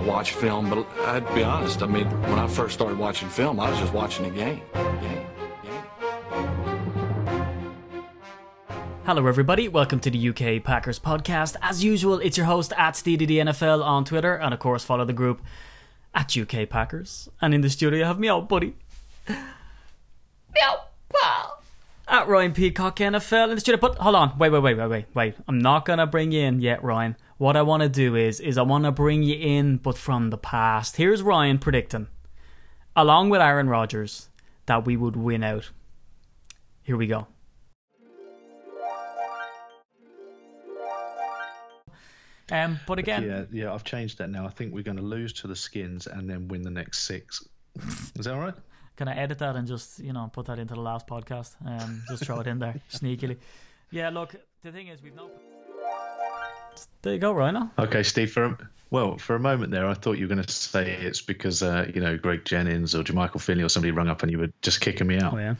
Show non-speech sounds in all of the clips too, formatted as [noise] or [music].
watch film, but I'd be honest. I mean, when I first started watching film, I was just watching the game. game. Hello, everybody. Welcome to the UK Packers podcast. As usual, it's your host at NFL on Twitter, and of course, follow the group at UK Packers. And in the studio, I have Meow Buddy. Meow Pal. At Ryan Peacock NFL in the studio. But hold on, wait, wait, wait, wait, wait, wait. I'm not gonna bring you in yet, Ryan. What I want to do is, is I want to bring you in, but from the past. Here's Ryan predicting, along with Aaron Rodgers, that we would win out. Here we go. Um, but again, Yeah, yeah, I've changed that now. I think we're going to lose to the Skins and then win the next six. Is that all right? can I edit that and just you know put that into the last podcast? Um, just throw it in there [laughs] sneakily. Yeah, look, the thing is, we've no. There you go, Rhino. Okay, Steve. For a, well, for a moment there, I thought you were going to say it's because uh, you know Greg Jennings or Jermichael Finley or somebody rung up and you were just kicking me out. Oh yeah.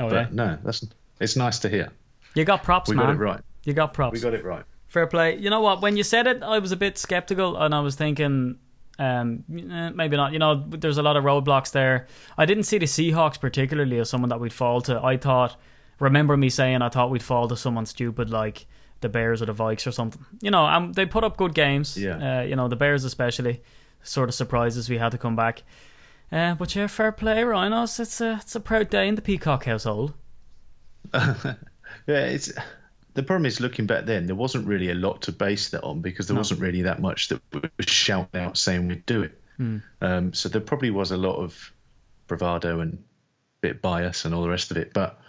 Oh but yeah. no, that's it's nice to hear. You got props, We man. We got it right. You got props. We got it right. Fair play. You know what? When you said it, I was a bit skeptical, and I was thinking, um, eh, maybe not. You know, there's a lot of roadblocks there. I didn't see the Seahawks particularly as someone that we'd fall to. I thought, remember me saying I thought we'd fall to someone stupid like the Bears or the Vikes or something. You know, um, they put up good games. Yeah. Uh, you know, the Bears especially, sort of surprises we had to come back. Uh, but yeah, fair play, Rhinos. It's a it's a proud day in the Peacock household. [laughs] Yeah, it's the problem is looking back then there wasn't really a lot to base that on because there wasn't really that much that was shouting out saying we'd do it. Um, so there probably was a lot of bravado and bit bias and all the rest of it. But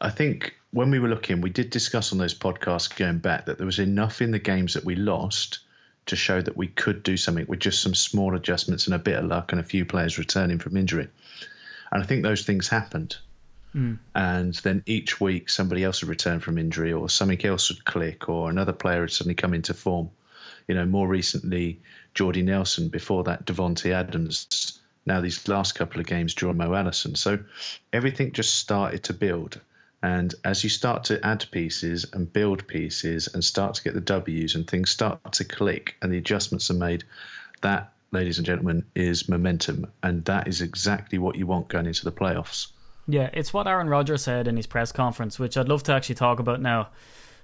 I think when we were looking, we did discuss on those podcasts going back that there was enough in the games that we lost to show that we could do something with just some small adjustments and a bit of luck and a few players returning from injury. And I think those things happened hmm. and then each week somebody else would return from injury or something else would click or another player would suddenly come into form. You know, more recently, Jordy Nelson, before that, Davante Adams, now these last couple of games, Geronimo Allison. So everything just started to build. And as you start to add pieces and build pieces and start to get the W's and things start to click and the adjustments are made, that, ladies and gentlemen, is momentum. And that is exactly what you want going into the playoffs. Yeah, it's what Aaron Rodgers said in his press conference, which I'd love to actually talk about now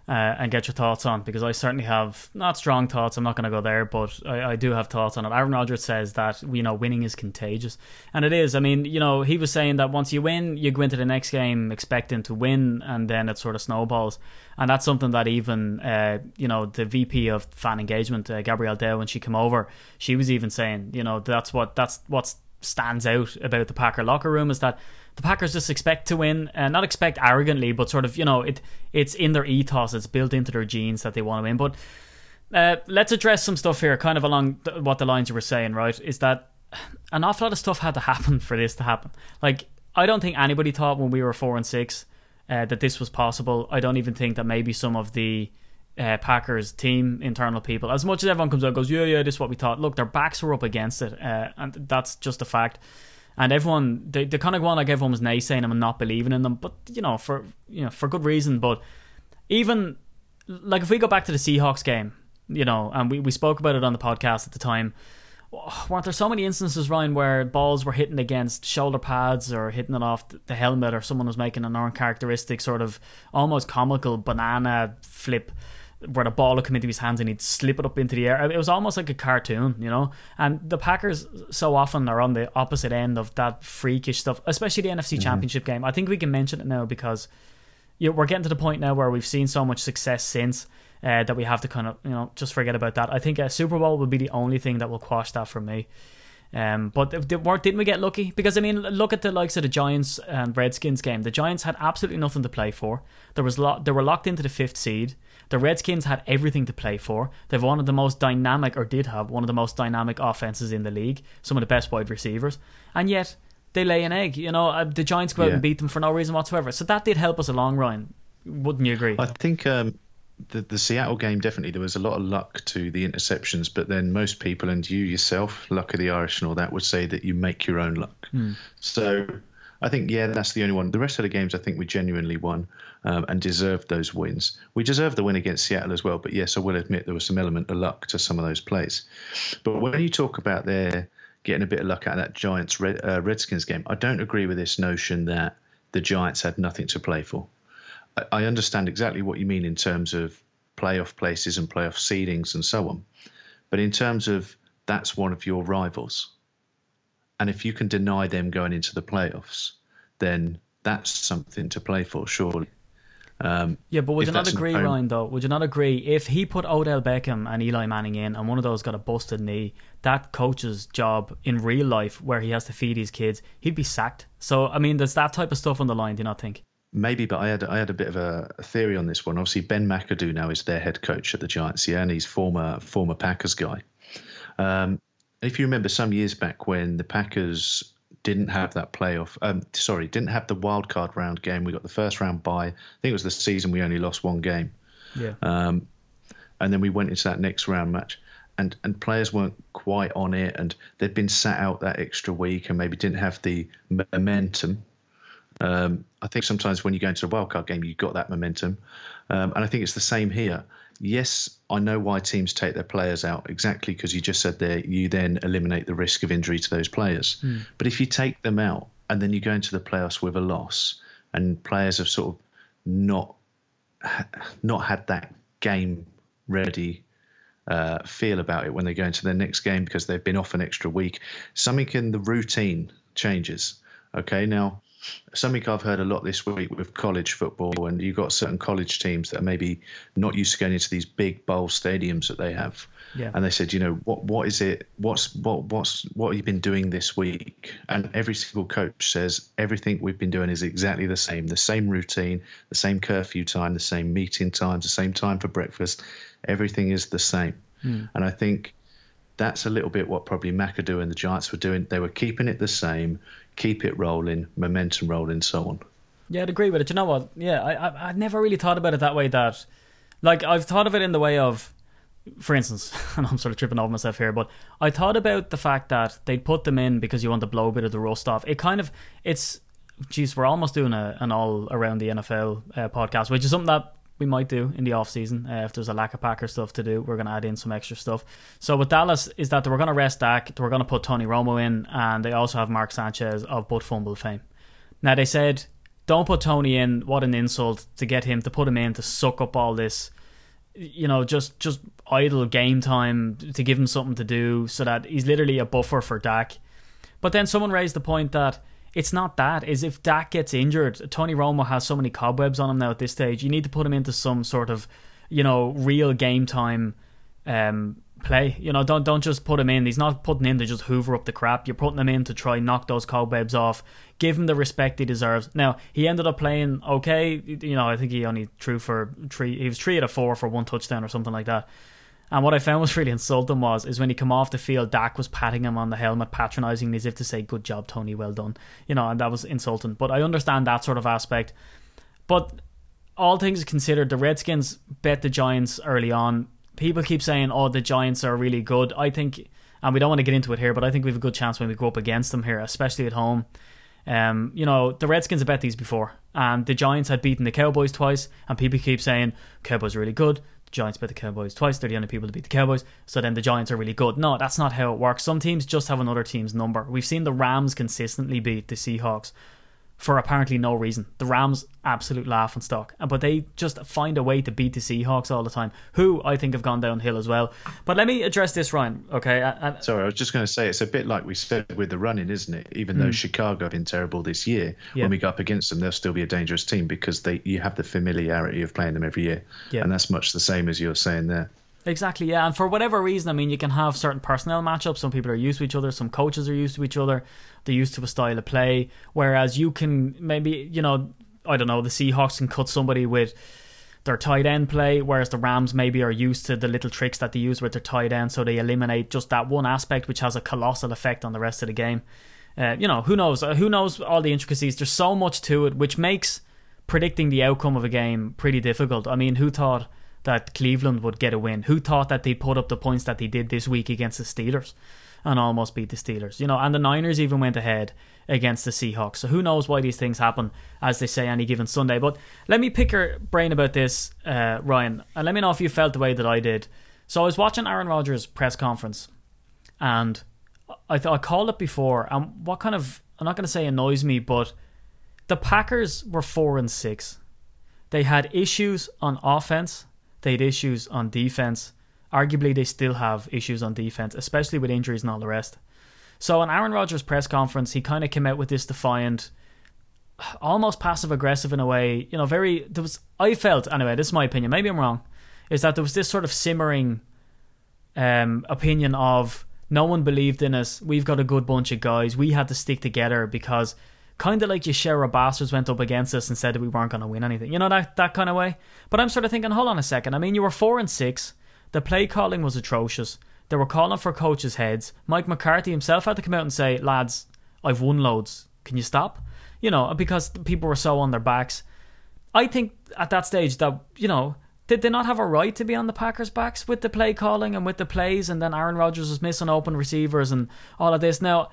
uh, and get your thoughts on because I certainly have not strong thoughts. I'm not going to go there, but I, I do have thoughts on it. Aaron Rodgers says that you know winning is contagious, and it is. I mean, you know, he was saying that once you win, you go into the next game expecting to win, and then it sort of snowballs. And that's something that even uh, you know the VP of fan engagement, uh, Gabrielle Dow, when she came over, she was even saying, you know, that's what that's what stands out about the Packer locker room is that the Packers just expect to win, and not expect arrogantly, but sort of you know it it's in their ethos, it's built into their genes that they want to win. But uh, let's address some stuff here, kind of along th- what the lines you were saying, right? Is that an awful lot of stuff had to happen [laughs] for this to happen? Like I don't think anybody thought when we were four and six uh, that this was possible. I don't even think that maybe some of the uh, Packers team internal people, as much as everyone comes out goes, yeah, yeah, this is what we thought. Look, their backs were up against it, uh, and that's just a fact. And everyone, they, they kind of go on like everyone was naysaying them and not believing in them, but you know, for you know, for good reason. But even like if we go back to the Seahawks game, you know, and we, we spoke about it on the podcast at the time. Weren't there so many instances, Ryan, where balls were hitting against shoulder pads or hitting it off the helmet, or someone was making an uncharacteristic sort of almost comical banana flip where the ball would come into his hands and he'd slip it up into the air. It was almost like a cartoon, you know. And the Packers so often are on the opposite end of that freakish stuff, especially the NFC Championship game. I think we can mention it now because you know, we're getting to the point now where we've seen so much success since uh, that we have to kind of you know just forget about that. I think a Super Bowl will be the only thing that will quash that for me. Um, but th- th- weren't- didn't we get lucky? Because I mean, look at the likes of the Giants and Redskins game. The Giants had absolutely nothing to play for. There was lo- they were locked into the fifth seed. The Redskins had everything to play for. They've one of the most dynamic, or did have one of the most dynamic offenses in the league. Some of the best wide receivers, and yet they lay an egg. You know, uh, the Giants go out Yeah. and beat them for no reason whatsoever. So that did help us along, Ryan. Wouldn't you agree? I think um, the the Seattle game definitely there was a lot of luck to the interceptions, but then most people and you yourself, luck of the Irish and all that, would say that you make your own luck. So I I think yeah, that's the only one. The rest of the games, I think we genuinely won um, and deserved those wins. We deserved the win against Seattle as well, but yes, I will admit there was some element of luck to some of those plays. But when you talk about their getting a bit of luck out of that Giants Red, uh, Redskins game, I don't agree with this notion that the Giants had nothing to play for. I, I understand exactly what you mean in terms of playoff places and playoff seedings and so on, but in terms of that's one of your rivals and if you can deny them going into the playoffs, then that's something to play for, surely. Um, yeah, but would you not agree, Ryan? Though, would you not agree if he put Odell Beckham and Eli Manning in, and one of those got a busted knee, that coach's job in real life, where he has to feed his kids, he'd be sacked. So, I mean, there's that type of stuff on the line. Do you not think? Maybe, but I had I had a bit of a, a theory on this one. Obviously, Ben McAdoo now is their head coach at the Giants, yeah, and he's former former Packers guy. Um, if you remember some years back when the Packers didn't have that playoff, um, sorry, didn't have the wild card round game, we got the first round bye. I think it was the season we only lost one game. Yeah. Um, and then we went into that next round match. And, and players weren't quite on it, and they'd been sat out that extra week, and maybe didn't have the momentum. Um, I think sometimes when you go into a wildcard game, you've got that momentum, um, and I think it's the same here yes, I know why teams take their players out exactly because you just said there you then eliminate the risk of injury to those players. Mm. But if you take them out and then you go into the playoffs with a loss and players have sort of not not had that game ready uh, feel about it when they go into their next game because they've been off an extra week, something in the routine changes. Okay, now something I've heard a lot this week with college football, and you've got certain college teams that are maybe not used to going into these big bowl stadiums that they have. Yeah. And they said, you know, what what is it? What's what what's what have you been doing this week? And every single coach says everything we've been doing is exactly the same, the same routine, the same curfew time, the same meeting times, the same time for breakfast. Everything is the same. Mm. And I think that's a little bit what probably McAdoo and the Giants were doing. They were keeping it the same, keep it rolling, momentum rolling, so on. Yeah, I'd agree with it. You know what? Yeah, I, I I never really thought about it that way. That, like, I've thought of it in the way of, for instance, [laughs] and I'm sort of tripping over myself here, but I thought about the fact that they'd put them in because you want to blow a bit of the rust off. It kind of, it's, geez, we're almost doing a, an all around the NFL uh, podcast, which is something that we might do in the off season. Uh, if there's a lack of Packer stuff to do, we're going to add in some extra stuff. So with Dallas is that were going to rest Dak, were going to put Tony Romo in, and they also have Mark Sanchez of Butt Fumble fame. Now they said, don't put Tony in. What an insult to get him to put him in to suck up all this, you know, just just idle game time to give him something to do, so that he's literally a buffer for Dak. But then someone raised the point that it's not that. Is if Dak gets injured, Tony Romo has so many cobwebs on him now at this stage. You need to put him into some sort of, you know, real game time um, play. You know, don't don't just put him in. He's not putting in to just hoover up the crap. You're putting him in to try knock those cobwebs off. Give him the respect he deserves. Now he ended up playing okay. You know, I think he only threw for three. He was three out of four for one touchdown or something like that. And what I found was really insulting was is when he come off the field, Dak was patting him on the helmet, patronising as if to say, "Good job, Tony, well done." You know, and that was insulting. But I understand that sort of aspect. But all things considered, the Redskins bet the Giants early on. People keep saying, "Oh, the Giants are really good." I think, and we don't want to get into it here, but I think we have a good chance when we go up against them here, especially at home. Um, you know, the Redskins have bet these before, and the Giants had beaten the Cowboys twice, and people keep saying Cowboys are really good. Giants beat the Cowboys twice. They're the only people to beat the Cowboys. So then the Giants are really good. No, that's not how it works. Some teams just have another team's number. We've seen the Rams consistently beat the Seahawks for apparently no reason. The Rams absolute laughing stock, uh, but they just find a way to beat the Seahawks all the time, who I think have gone downhill as well. But let me address this, Ryan. Okay. I, I, Sorry, I was just going to say it's a bit like we said with the running, isn't it? Even though Hmm. Chicago have been terrible this year, Yeah. when we go up against them, they'll still be a dangerous team because they you have the familiarity of playing them every year, Yeah. and that's much the same as you're saying there. Exactly, yeah. And for whatever reason, I mean, you can have certain personnel matchups. Some people are used to each other. Some coaches are used to each other. They're used to a style of play. Whereas you can maybe, you know, I don't know, the Seahawks can cut somebody with their tight end play, whereas the Rams maybe are used to the little tricks that they use with their tight end, so they eliminate just that one aspect, which has a colossal effect on the rest of the game. Uh, you know, who knows? Uh, who knows all the intricacies? There's so much to it, which makes predicting the outcome of a game pretty difficult. I mean, who thought that Cleveland would get a win? Who thought that they'd put up the points that they did this week against the Steelers? and almost beat the Steelers. You know, and the Niners even went ahead against the Seahawks. So who knows why these things happen, as they say, any given Sunday. But let me pick your brain about this, uh, Ryan, and let me know if you felt the way that I did. So I was watching Aaron Rodgers' press conference, and I thought I called it before, and what kind of I'm not going to say annoys me, but the Packers were four and six. They had issues on offense. They had issues on defense. Arguably, they still have issues on defense, especially with injuries and all the rest. So, on Aaron Rodgers' press conference, he kind of came out with this defiant, almost passive aggressive in a way. You know, very. There was. I felt anyway. This is my opinion. Maybe I'm wrong. Is that there was this sort of simmering um, opinion of no one believed in us. We've got a good bunch of guys. We had to stick together because kind of like Yashera Bastards went up against us and said that we weren't going to win anything. You know that that kind of way. But I'm sort of thinking, hold on a second. I mean, you were four and six. The play calling was atrocious. They were calling for coaches' heads. Mike McCarthy himself had to come out and say, "Lads, I've won loads. Can you stop?" You know, because people were so on their backs. I think at that stage that you know did they not have a right to be on the Packers' backs with the play calling and with the plays, and then Aaron Rodgers was missing open receivers and all of this? Now,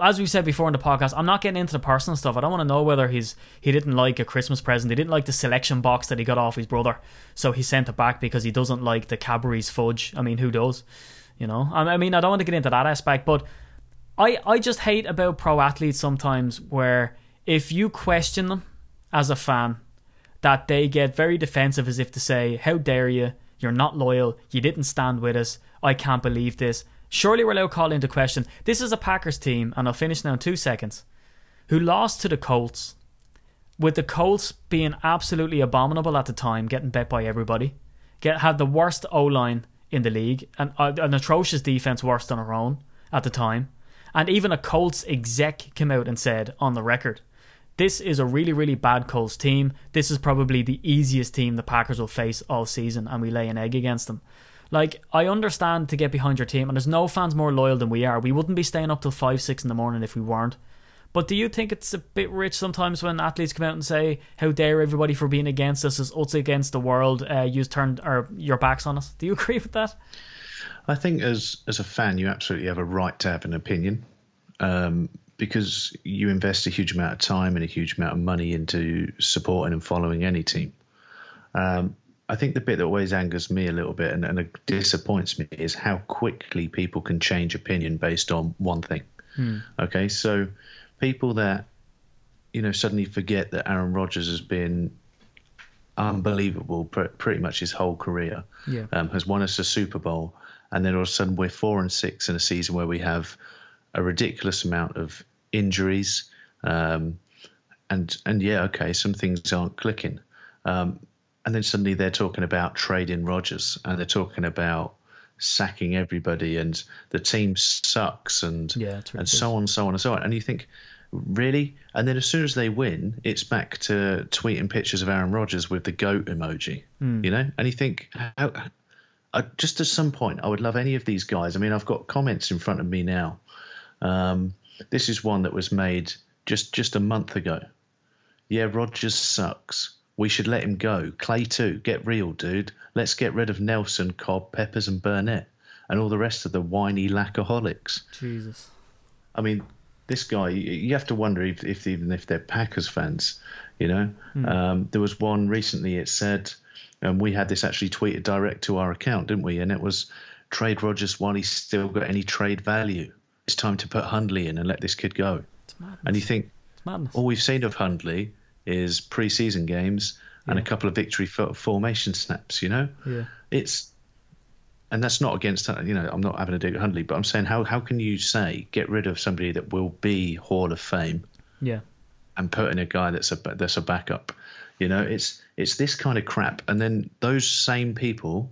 as we said before in the podcast, I'm not getting into the personal stuff. I don't want to know whether he's he didn't like a Christmas present. He didn't like the selection box that he got off his brother, so he sent it back because he doesn't like the Cadbury's fudge. I mean, who does? You know, I mean, I don't want to get into that aspect, but I I just hate about pro athletes sometimes where if you question them as a fan, that they get very defensive as if to say, "How dare you? You're not loyal. You didn't stand with us. I can't believe this." Surely we're allowed to call into question. This is a Packers team, and I'll finish now in two seconds, who lost to the Colts, with the Colts being absolutely abominable at the time, getting bet by everybody, get had the worst O line in the league, and uh, an atrocious defense, worse than our own at the time, and even a Colts exec came out and said on the record, "This is a really, really bad Colts team. This is probably the easiest team the Packers will face all season, and we lay an egg against them." Like, I understand to get behind your team, and there's no fans more loyal than we are. We wouldn't be staying up till 5, 6 in the morning if we weren't. But do you think it's a bit rich sometimes when athletes come out and say, "How dare everybody for being against us? It's us against the world. Uh, you turned or your backs on us." Do you [laughs] agree with that? I think as as a fan, you absolutely have a right to have an opinion, um, because you invest a huge amount of time and a huge amount of money into supporting and following any team. Um, I think the bit that always angers me a little bit and, and disappoints me is how quickly people can change opinion based on one thing. Hmm. Okay, so people that you know suddenly forget that Aaron Rodgers has been unbelievable pr- pretty much his whole career. Yeah. Um, has won us a Super Bowl, and then all of a sudden we're four and six in a season where we have a ridiculous amount of injuries. Um, and and yeah, okay, some things aren't clicking. Um, and then suddenly they're talking about trading Rodgers and they're talking about sacking everybody and the team sucks and Yeah, and so on, so on and so on. And you think, really? And then as soon as they win, it's back to tweeting pictures of Aaron Rodgers with the goat emoji, you know? And you think, how, I, just at some point, I would love any of these guys. I mean, I've got comments in front of me now. Um, this is one that was made just just a month ago. Yeah, Rodgers sucks. We should let him go. Clay too. Get real, dude. Let's get rid of Nelson, Cobb, Peppers, and Burnett, and all the rest of the whiny lackaholics. Jesus. I mean, this guy. You have to wonder if, if even if they're Packers fans. You know, um, there was one recently. It said, and we had this actually tweeted direct to our account, didn't we? And it was trade Rodgers while he's still got any trade value. It's time to put Hundley in and let this kid go. And you think all we've seen of Hundley is preseason games and a couple of victory for- formation snaps. You know, Yeah. it's and that's not against uh, you know I'm not having a dig at Hundley, but I'm saying how how can you say get rid of somebody that will be Hall of Fame Yeah. and put in a guy that's a that's a backup? You know, it's it's this kind of crap, and then those same people.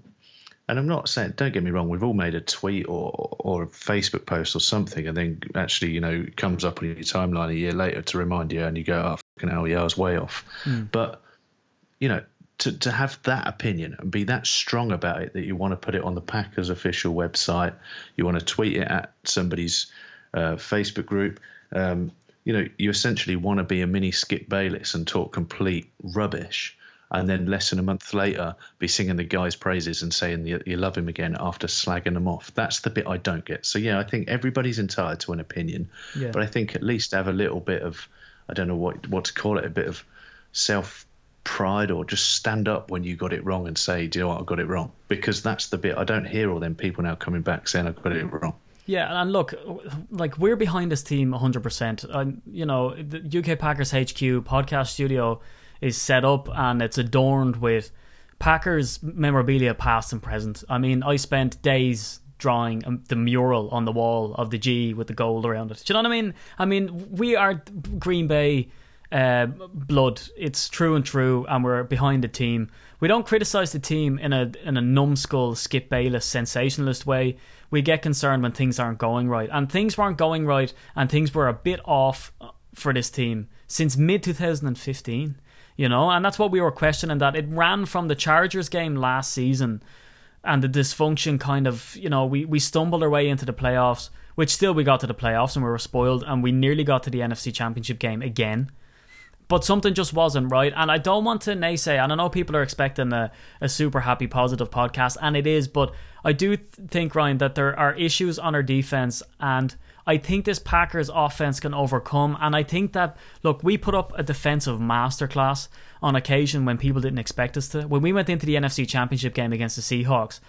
And I'm not saying, don't get me wrong, we've all made a tweet or or a Facebook post or something, and then actually, you know, comes up on your timeline a year later to remind you, and you go, oh, hell, yeah, I was way off. But you know, to, to have that opinion and be that strong about it that you want to put it on the Packers official website, you want to tweet it at somebody's uh, Facebook group, um, you know, you essentially want to be a mini Skip Bayless and talk complete rubbish and then less than a month later be singing the guy's praises and saying you, you love him again after slagging him off. That's the bit I don't get. So yeah, I think everybody's entitled to an opinion, Yeah. but I think at least have a little bit of I don't know what what to call it, a bit of self pride or just stand up when you got it wrong and say, do you know what, I got it wrong? Because that's the bit I don't hear all them people now coming back saying I got it mm. wrong. Yeah, and look, like we're behind this team 100%. And, you know, the UK Packers HQ podcast studio is set up and it's adorned with Packers memorabilia past and present. I mean, I spent days drawing um, the mural on the wall of the G with the gold around it. Do you know what I mean? I mean, we are Green Bay uh, blood. It's true and true, and we're behind the team. We don't criticize the team in a in a numbskull Skip Bayless sensationalist way. We get concerned when things aren't going right, and things weren't going right, and things were a bit off for this team since mid 2015. You know, and that's what we were questioning. That it ran from the Chargers game last season, and the dysfunction kind of, you know, we we stumbled our way into the playoffs, which still we got to the playoffs and we were spoiled, and we nearly got to the NFC Championship game again but something just wasn't right. And I don't want to naysay, and I know people are expecting a, a super happy, positive podcast, and it is, but I do th- think, Ryan, that there are issues on our defense, and I think this Packers offense can overcome. And I think that, look, we put up a defensive masterclass on occasion when people didn't expect us to. When we went into the NFC Championship game against the Seahawks,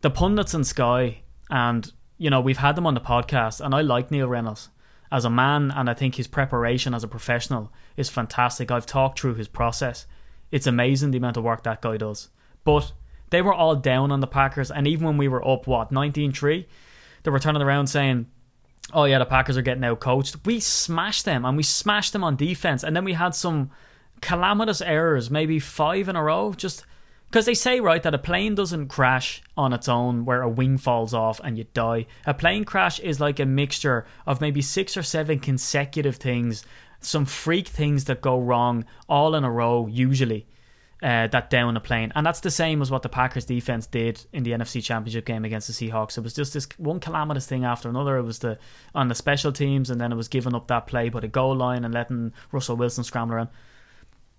the pundits in Sky, and, you know, we've had them on the podcast, and I like Neil Reynolds as a man, and I think his preparation as a professional is fantastic. I've talked through his process. It's amazing the amount of work that guy does. But they were all down on the Packers, and even when we were up, what, 19 3, they were turning around saying, Oh, yeah, the Packers are getting out coached. We smashed them, and we smashed them on defense, and then we had some calamitous errors, maybe five in a row, just because they say, right, that a plane doesn't crash on its own where a wing falls off and you die. A plane crash is like a mixture of maybe six or seven consecutive things, some freak things that go wrong all in a row, usually, uh, that down a plane. And that's the same as what the Packers defense did in the NFC Championship game against the Seahawks. It was just this one calamitous thing after another. It was the on the special teams, and then it was giving up that play by the goal line and letting Russell Wilson scramble around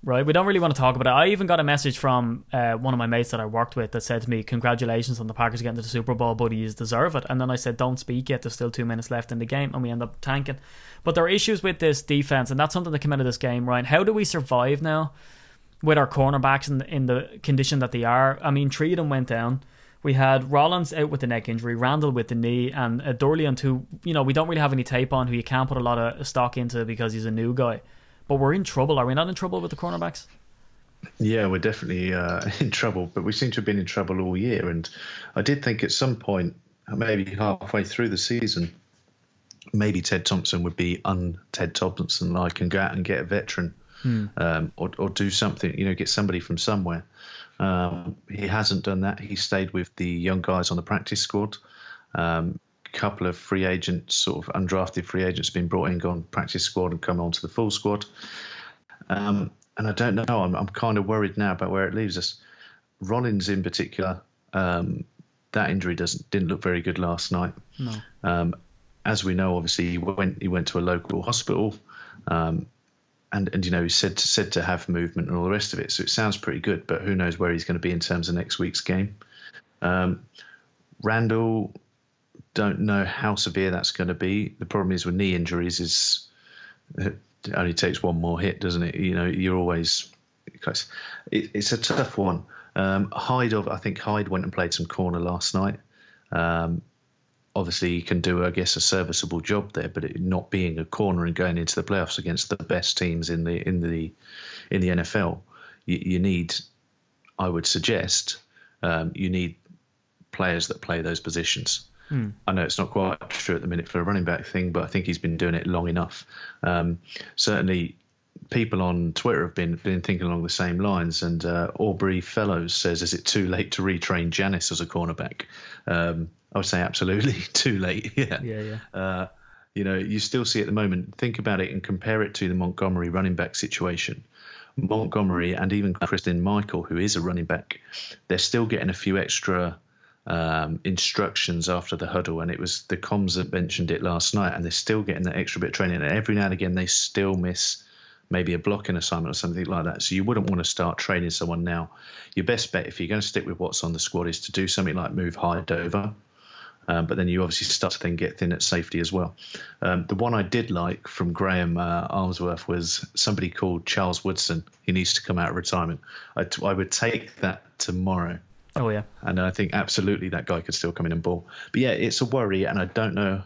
right? We don't really want to talk about it. I even got a message from uh, one of my mates that I worked with that said to me, "Congratulations on the Packers getting to the Super Bowl, buddy. You deserve it." And then I said, "Don't speak yet. There's still two minutes left in the game," and we end up tanking. But there are issues with this defense, and that's something that came out of this game, Ryan. How do we survive now with our cornerbacks in the, in the condition that they are? I mean, three of them went down. We had Rollins out with the neck injury, Randall with the knee, and uh, Dorleant, who you know we don't really have any tape on, who you can't put a lot of stock into because he's a new guy but we're in trouble. Are we not in trouble with the cornerbacks? Yeah, we're definitely uh, [laughs] in trouble, but we seem to have been in trouble all year. And I did think at some point, maybe halfway through the season, maybe Ted Thompson would be un Ted Thompson like and go out and get a veteran Hmm. um, or, or do something, you know, get somebody from somewhere. Um, he hasn't done that. He stayed with the young guys on the practice squad. Um, couple of free agents, sort of undrafted free agents, been brought in, gone practice squad, and come onto the full squad. Um, and I don't know. I'm, I'm kind of worried now about where it leaves us. Rollins, in particular, um, that injury doesn't didn't look very good last night. No. Um, as we know, obviously he went he went to a local hospital, um, and and you know he's said to, said to have movement and all the rest of it. So it sounds pretty good, but who knows where he's going to be in terms of next week's game. Um, Randall, don't know how severe that's going to be. The problem is with knee injuries is it only takes one more hit, doesn't it? You know, you're always it, it's a tough one. Um, Hyde, of I think Hyde went and played some corner last night. Um, obviously, he can do, I guess, a serviceable job there, but it, not being a corner and going into the playoffs against the best teams in the in the in the NFL, you, you need, I would suggest, um, you need players that play those positions. Hmm. I know it's not quite true at the minute for a running back thing, but I think he's been doing it long enough. Um, certainly, people on Twitter have been been thinking along the same lines. And uh, Aubrey Fellows says, "Is it too late to retrain Janis as a cornerback?" Um, I would say absolutely [laughs] too late. yeah, Yeah, yeah. Uh, you know, you still see at the moment. Think about it and compare it to the Montgomery running back situation. Montgomery and even Christine Michael, who is a running back, they're still getting a few extra um, instructions after the huddle, and it was the comms that mentioned it last night, and they're still getting that extra bit of training. And every now and again, they still miss maybe a blocking assignment or something like that. So you wouldn't want to start training someone now. Your best bet, if you're going to stick with what's on the squad, is to do something like move Hyde over. Um, but then you obviously start to then get thin at safety as well. Um, the one I did like from Graham uh, Armsworth was somebody called Charles Woodson. He needs to come out of retirement. I, t- I would take that tomorrow. Oh yeah, and I think absolutely that guy could still come in and ball. But yeah, it's a worry, and I don't know.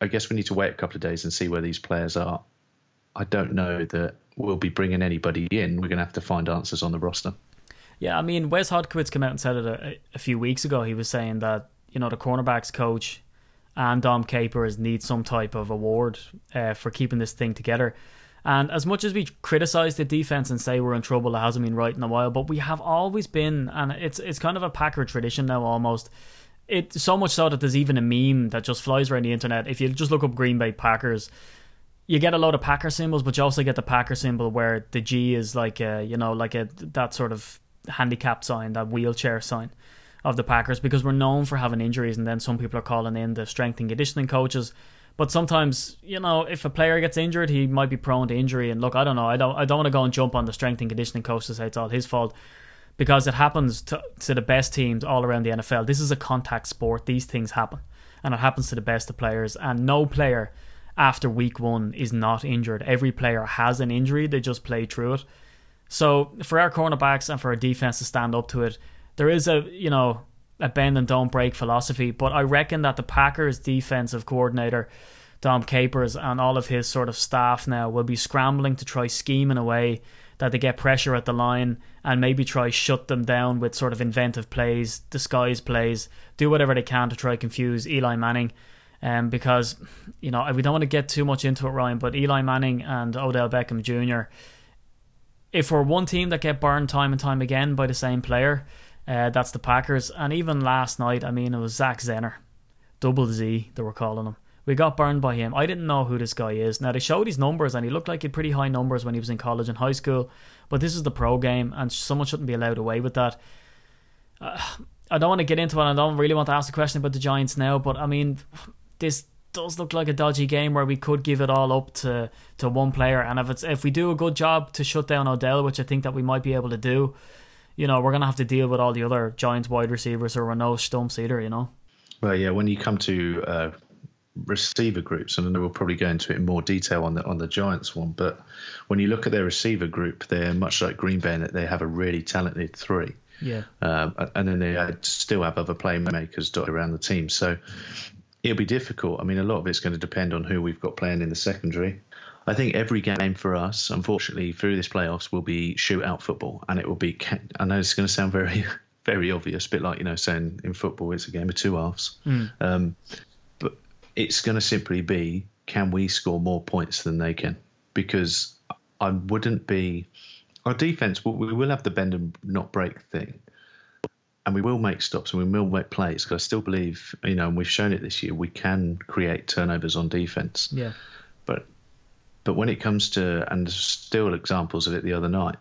I guess we need to wait a couple of days and see where these players are. I don't know that we'll be bringing anybody in. We're going to have to find answers on the roster. Yeah, I mean, Wes Hodkiewicz came out and said it a, a few weeks ago. He was saying that you know the cornerbacks coach and Dom Capers need some type of award uh, for keeping this thing together. And as much as we criticize the defense and say we're in trouble, it hasn't been right in a while, but we have always been, and it's it's kind of a Packer tradition now almost. It so much so that there's even a meme that just flies around the internet. If you just look up Green Bay Packers, you get a lot of Packer symbols, but you also get the Packer symbol where the G is like a you know like a that sort of handicap sign, that wheelchair sign of the Packers because we're known for having injuries, and then some people are calling in the strength and conditioning coaches but sometimes, you know, if a player gets injured, he might be prone to injury. And look, I don't know. I don't. I don't want to go and jump on the strength and conditioning coach to say it's all his fault, because it happens to to the best teams all around the NFL. This is a contact sport. These things happen, and it happens to the best of players. And no player after week one is not injured. Every player has an injury. They just play through it. So for our cornerbacks and for our defense to stand up to it, there is a you know a bend and don't break philosophy. But I reckon that the Packers defensive coordinator, Dom Capers, and all of his sort of staff now will be scrambling to try scheme in a way that they get pressure at the line and maybe try shut them down with sort of inventive plays, disguise plays, do whatever they can to try confuse Eli Manning. Um, because you know we don't want to get too much into it, Ryan. But Eli Manning and Odell Beckham Jr. If we're one team that get burned time and time again by the same player, uh, that's the Packers. And even last night, I mean, it was Zach Zenner, double Z, they were calling him. We got burned by him. I didn't know who this guy is. Now, they showed his numbers, and he looked like he had pretty high numbers when he was in college and high school. But this is the pro game, and someone shouldn't be allowed away with that. Uh, I don't want to get into it. I don't really want to ask the question about the Giants now, but I mean, this does look like a dodgy game where we could give it all up to, to one player. And if it's if we do a good job to shut down Odell, which I think that we might be able to do, you know, we're going to have to deal with all the other Giants wide receivers who are no stumps either, you know? Well, yeah, when you come to uh, receiver groups, and then we'll probably go into it in more detail on the on the Giants one, but when you look at their receiver group, they're much like Green Bay in that they have a really talented three. Yeah. Um, and then they still have other playmakers dotted around the team. So it'll be difficult. I mean, a lot of it's going to depend on who we've got playing in the secondary. I think every game for us, unfortunately, through this playoffs, will be shootout football, and it will be. I know it's going to sound very, [laughs] very obvious, a bit like you know saying in football it's a game of two halves, mm. um, but it's going to simply be can we score more points than they can? Because I wouldn't be. Our defense, we will have the bend and not break thing, and we will make stops and we will make plays. Because I still believe, you know, and we've shown it this year, we can create turnovers on defense. Yeah. But but when it comes to, and there's still examples of it the other night,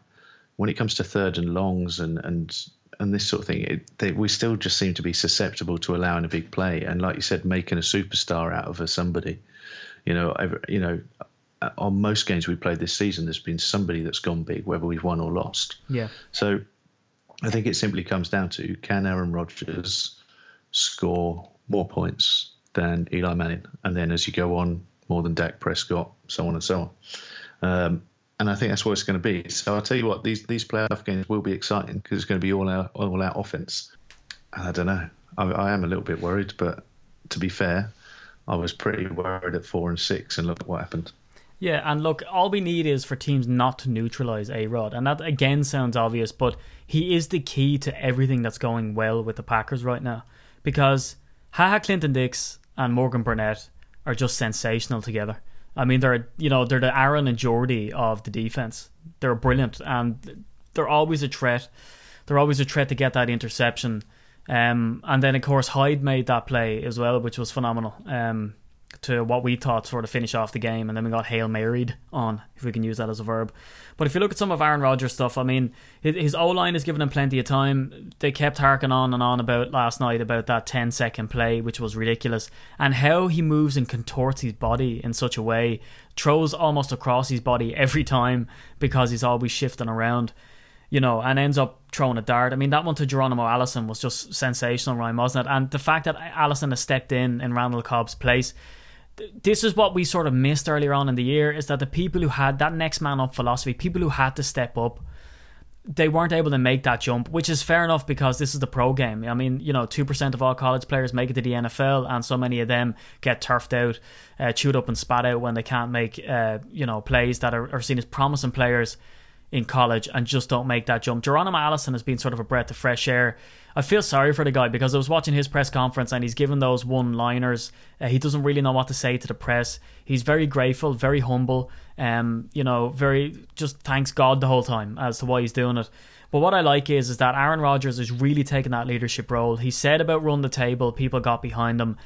when it comes to third and longs and and and this sort of thing, it, they, we still just seem to be susceptible to allowing a big play. And like you said, making a superstar out of a somebody. You know, every, you know, uh, on most games we played this season, there's been somebody that's gone big, whether we've won or lost. Yeah. So I think it simply comes down to can Aaron Rodgers score more points than Eli Manning, and then as you go on more than Dak Prescott, so on and so on. Um, and I think that's what it's going to be. So I'll tell you what, these these playoff games will be exciting because it's going to be all out all out offense. And I don't know. I, I, am a little bit worried, but to be fair, I was pretty worried at four and six, and look what happened. Yeah, and look, all we need is for teams not to neutralize A Rod, and that again sounds obvious, but he is the key to everything that's going well with the Packers right now because Ha Ha Clinton-Dix and Morgan Burnett are just sensational together. I mean, they're you know they're the Aaron and Jordy of the defense. They're brilliant and they're always a threat. They're always a threat to get that interception. Um, and then of course Hyde made that play as well, which was phenomenal. Um, to what we thought sort of finish off the game, and then we got Hail Married on, if we can use that as a verb. But if you look at some of Aaron Rodgers' stuff, I mean, his O line has given him plenty of time. They kept harking on and on about last night about that 10 second play, which was ridiculous, and how he moves and contorts his body in such a way, throws almost across his body every time because he's always shifting around you know, and ends up throwing a dart. I mean, that one to Geronimo Allison was just sensational, Ryan, wasn't it? And the fact that Allison has stepped in in Randall Cobb's place, this is what we sort of missed earlier on in the year is that the people who had that next man up philosophy, people who had to step up, they weren't able to make that jump, which is fair enough because this is the pro game. I mean, you know, 2% of all college players make it to the NFL, and so many of them get turfed out, uh, chewed up, and spat out when they can't make, uh, you know, plays that are, are seen as promising players in college and just don't make that jump. Geronimo Allison has been sort of a breath of fresh air. I feel sorry for the guy because I was watching his press conference and he's given those one liners. Uh, he doesn't really know what to say to the press. He's very grateful, very humble, um, you know, very just thanks God the whole time as to why he's doing it. But what I like is is that Aaron Rodgers is really taking that leadership role. He said about run the table, people got behind him.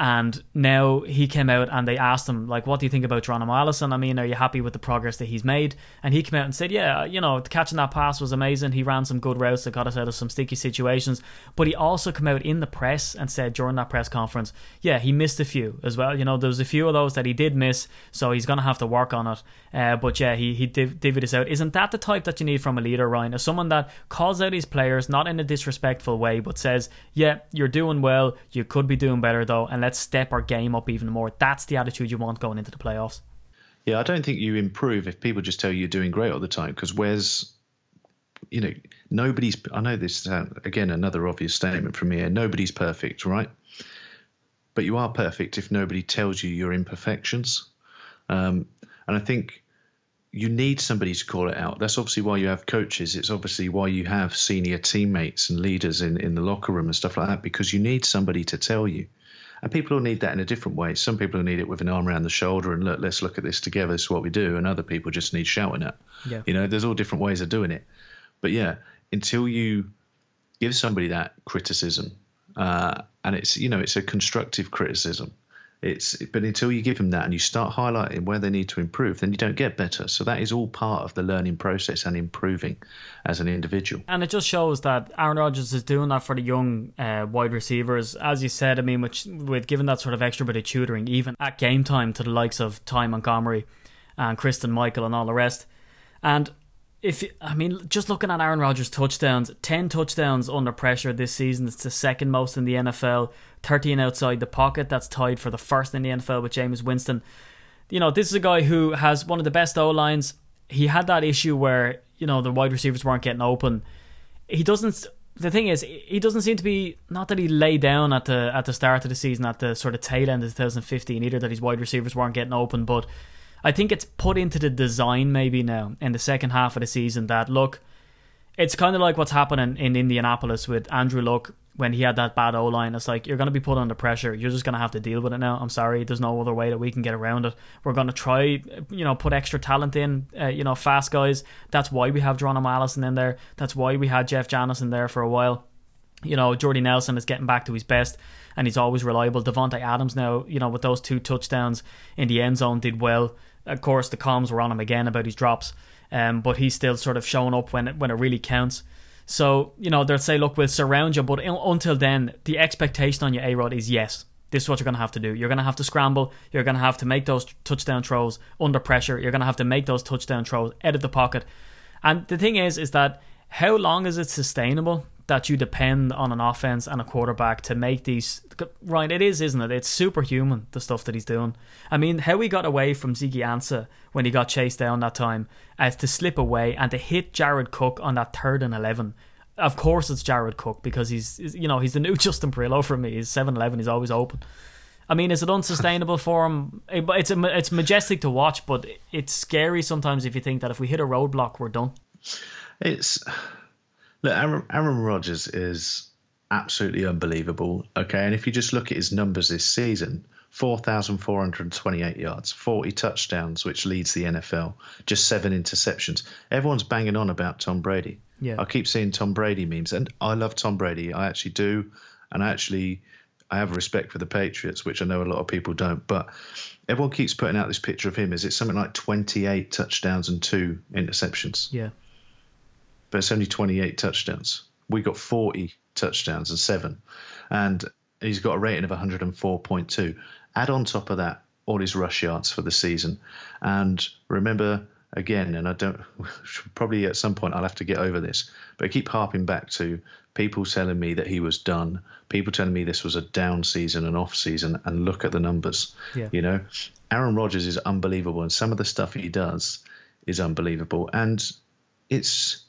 And now he came out and they asked him, like, what do you think about Geronimo Allison? I mean, are you happy with the progress that he's made? And he came out and said, yeah, uh, you know, catching that pass was amazing. He ran some good routes that got us out of some sticky situations. But he also came out in the press and said during that press conference, yeah, he missed a few as well. You know, there was a few of those that he did miss, so he's going to have to work on it. Uh, but yeah, he, he div- divvied us out. Isn't that the type that you need from a leader, Ryan? As someone that calls out his players, not in a disrespectful way, but says, yeah, you're doing well, you could be doing better though, and let's step our game up even more. That's the attitude you want going into the playoffs. Yeah, I don't think you improve if people just tell you you're doing great all the time. Because where's, you know, nobody's. I know this again another obvious statement from here. Nobody's perfect, right? But you are perfect if nobody tells you your imperfections. Um, and I think you need somebody to call it out. That's obviously why you have coaches. It's obviously why you have senior teammates and leaders in, in the locker room and stuff like that, because you need somebody to tell you. And people will need that in a different way. Some people will need it with an arm around the shoulder and look, let's look at this together. This is what we do. And other people just need shouting at. Yeah. You know, there's all different ways of doing it. But yeah, until you give somebody that criticism, uh, and it's you know it's a constructive criticism, it's but until you give them that and you start highlighting where they need to improve, then you don't get better. So that is all part of the learning process and improving as an individual. And it just shows that Aaron Rodgers is doing that for the young uh, wide receivers, as you said. I mean, with with giving that sort of extra bit of tutoring, even at game time, to the likes of Ty Montgomery and Christine Michael and all the rest. And if I mean, just looking at Aaron Rodgers' touchdowns, ten touchdowns under pressure this season. It's the second most in the NFL. Thirteen outside the pocket. That's tied for the first in the NFL with Jameis Winston. You know, this is a guy who has one of the best O lines. He had that issue where you know the wide receivers weren't getting open. He doesn't. The thing is, he doesn't seem to be not that he lay down at the at the start of the season, at the sort of tail end of 2015 either. That his wide receivers weren't getting open, but I think it's put into the design maybe now in the second half of the season that look, it's kind of like what's happening in Indianapolis with Andrew Luck when he had that bad O line. It's like you're going to be put under pressure. You're just going to have to deal with it now. I'm sorry, there's no other way that we can get around it. We're going to try, you know, put extra talent in, uh, you know, fast guys. That's why we have Geronimo Allison in there. That's why we had Jeff Janis in there for a while. You know, Jordy Nelson is getting back to his best and he's always reliable. Davante Adams now, you know, with those two touchdowns in the end zone, did well. Of course, the comms were on him again about his drops, um, but he's still sort of showing up when it, when it really counts. So you know they'll say, look, we'll surround you, but until then, the expectation on your A Rod is yes. This is what you're going to have to do. You're going to have to scramble. You're going to have to make those touchdown throws under pressure. You're going to have to make those touchdown throws out of the pocket. And the thing is, is that how long is it sustainable that you depend on an offense and a quarterback to make these right it is isn't it? It's superhuman the stuff that he's doing. I mean how he got away from Ziggy Ansah when he got chased down that time as to slip away and to hit Jared Cook on that third and 11 of course it's Jared Cook because he's you know he's the new [laughs] Justin Perillo for me. He's 7-11 he's always open. I mean, is it unsustainable [laughs] for him? It's a, it's majestic to watch, but it's scary sometimes if you think that if we hit a roadblock, we're done. It's Look, Aaron, Aaron Rodgers is absolutely unbelievable. Okay, and if you just look at his numbers this season, 4,428 yards, 40 touchdowns, which leads the NFL, just seven interceptions. Everyone's banging on about Tom Brady. Yeah. I keep seeing Tom Brady memes, and I love Tom Brady. I actually do. And I actually, I have respect for the Patriots, which I know a lot of people don't. But everyone keeps putting out this picture of him. Is it something like 28 touchdowns and two interceptions? Yeah. But it's only 28 touchdowns. We got 40 touchdowns and seven, and he's got a rating of 104.2. Add on top of that all his rush yards for the season, and remember again, and I don't [laughs] probably at some point I'll have to get over this, but I keep harping back to people telling me that he was done, people telling me this was a down season, an off season, and look at the numbers. Yeah. You know, Aaron Rodgers is unbelievable, and some of the stuff he does is unbelievable, and it's